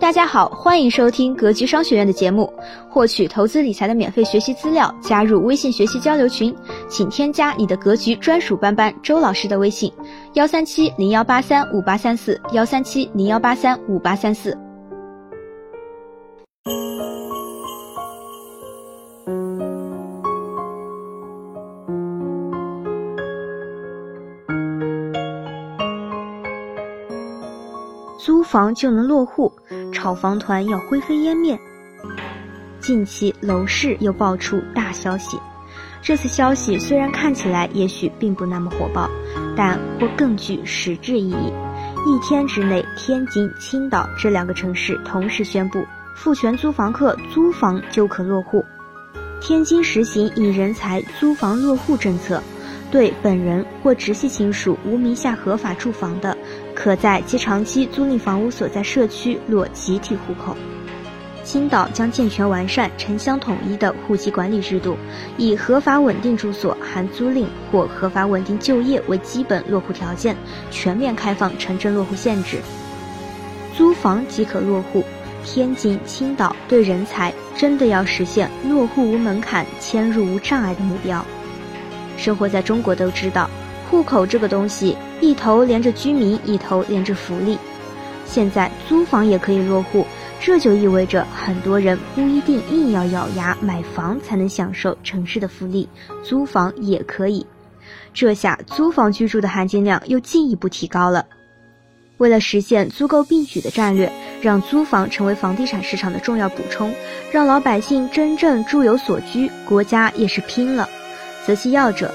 大家好，欢迎收听格局商学院的节目。获取投资理财的免费学习资料，加入微信学习交流群，请添加你的格局专属班班周老师的微信：幺三七零幺八三五八三四，幺三七零幺八三五八三四。租房就能落户，炒房团要灰飞烟灭。近期楼市又爆出大消息，这次消息虽然看起来也许并不那么火爆，但或更具实质意义。一天之内，天津、青岛这两个城市同时宣布，复权租房客租房就可落户。天津实行以人才租房落户政策。对本人或直系亲属无名下合法住房的，可在其长期租赁房屋所在社区落集体户口。青岛将健全完善城乡统一的户籍管理制度，以合法稳定住所含租赁或合法稳定就业为基本落户条件，全面开放城镇落户限制。租房即可落户，天津、青岛对人才真的要实现落户无门槛、迁入无障碍的目标。生活在中国都知道，户口这个东西一头连着居民，一头连着福利。现在租房也可以落户，这就意味着很多人不一定硬要咬牙买房才能享受城市的福利，租房也可以。这下租房居住的含金量又进一步提高了。为了实现租购并举的战略，让租房成为房地产市场的重要补充，让老百姓真正住有所居，国家也是拼了。择其要者，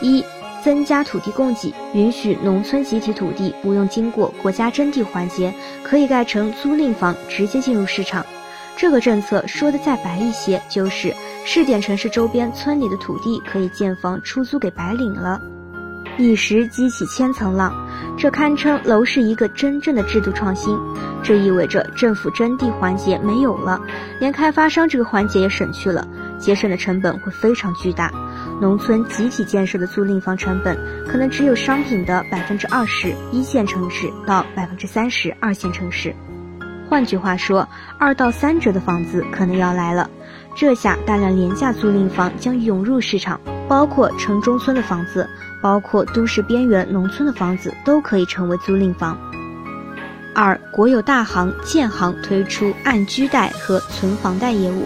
一、增加土地供给，允许农村集体土地不用经过国家征地环节，可以盖成租赁房，直接进入市场。这个政策说的再白一些，就是试点城市周边村里的土地可以建房出租给白领了，一时激起千层浪。这堪称楼市一个真正的制度创新。这意味着政府征地环节没有了，连开发商这个环节也省去了，节省的成本会非常巨大。农村集体建设的租赁房成本可能只有商品的百分之二十，一线城市到百分之三十，二线城市。换句话说，二到三折的房子可能要来了。这下大量廉价租赁房将涌入市场，包括城中村的房子，包括都市边缘农村的房子都可以成为租赁房。二，国有大行建行推出按居贷和存房贷业务。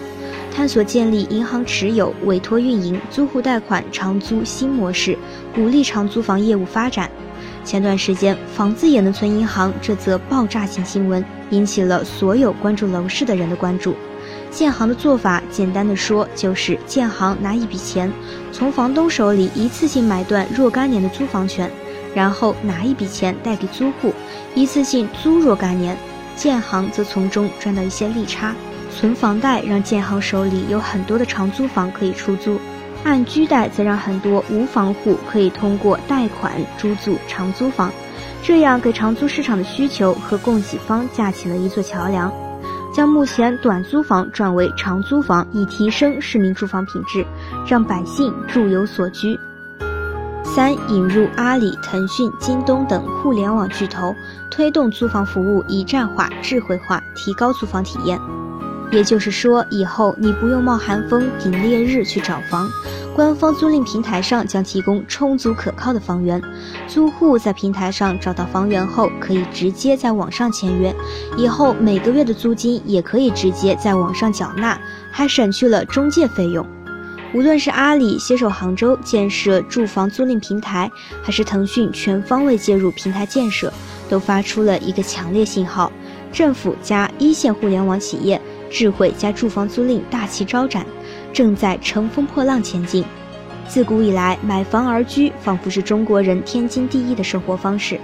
探索建立银行持有、委托运营、租户贷款长租新模式，鼓励长租房业务发展。前段时间，房子也能存银行这则爆炸性新闻引起了所有关注楼市的人的关注。建行的做法，简单的说就是建行拿一笔钱从房东手里一次性买断若干年的租房权，然后拿一笔钱贷给租户，一次性租若干年，建行则从中赚到一些利差。存房贷让建行手里有很多的长租房可以出租，按居贷则让很多无房户可以通过贷款租住长租房，这样给长租市场的需求和供给方架起了一座桥梁，将目前短租房转为长租房，以提升市民住房品质，让百姓住有所居。三、引入阿里、腾讯、京东等互联网巨头，推动租房服务一站化、智慧化，提高租房体验。也就是说，以后你不用冒寒风、顶烈日去找房，官方租赁平台上将提供充足可靠的房源，租户在平台上找到房源后，可以直接在网上签约，以后每个月的租金也可以直接在网上缴纳，还省去了中介费用。无论是阿里携手杭州建设住房租赁平台，还是腾讯全方位介入平台建设，都发出了一个强烈信号：政府加一线互联网企业。智慧加住房租赁大旗招展，正在乘风破浪前进。自古以来，买房而居仿佛是中国人天经地义的生活方式，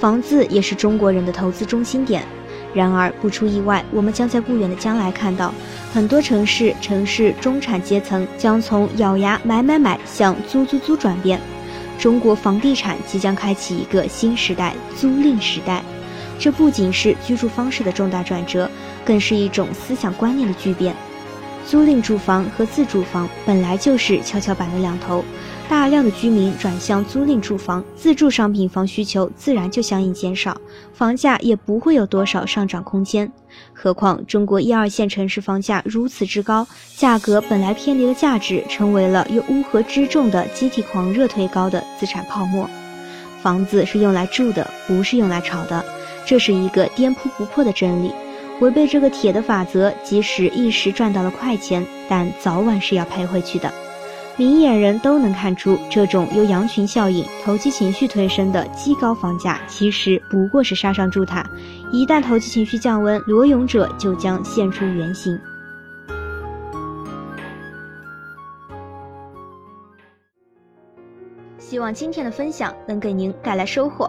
房子也是中国人的投资中心点。然而，不出意外，我们将在不远的将来看到，很多城市城市中产阶层将从咬牙买买买向租租租转变。中国房地产即将开启一个新时代——租赁时代。这不仅是居住方式的重大转折。更是一种思想观念的巨变。租赁住房和自住房本来就是跷跷板的两头，大量的居民转向租赁住房，自住商品房需求自然就相应减少，房价也不会有多少上涨空间。何况中国一二线城市房价如此之高，价格本来偏离了价值，成为了由乌合之众的集体狂热推高的资产泡沫。房子是用来住的，不是用来炒的，这是一个颠扑不破的真理。违背这个铁的法则，即使一时赚到了快钱，但早晚是要赔回去的。明眼人都能看出，这种由羊群效应、投机情绪推升的极高房价，其实不过是杀上筑塔。一旦投机情绪降温，裸泳者就将现出原形。希望今天的分享能给您带来收获。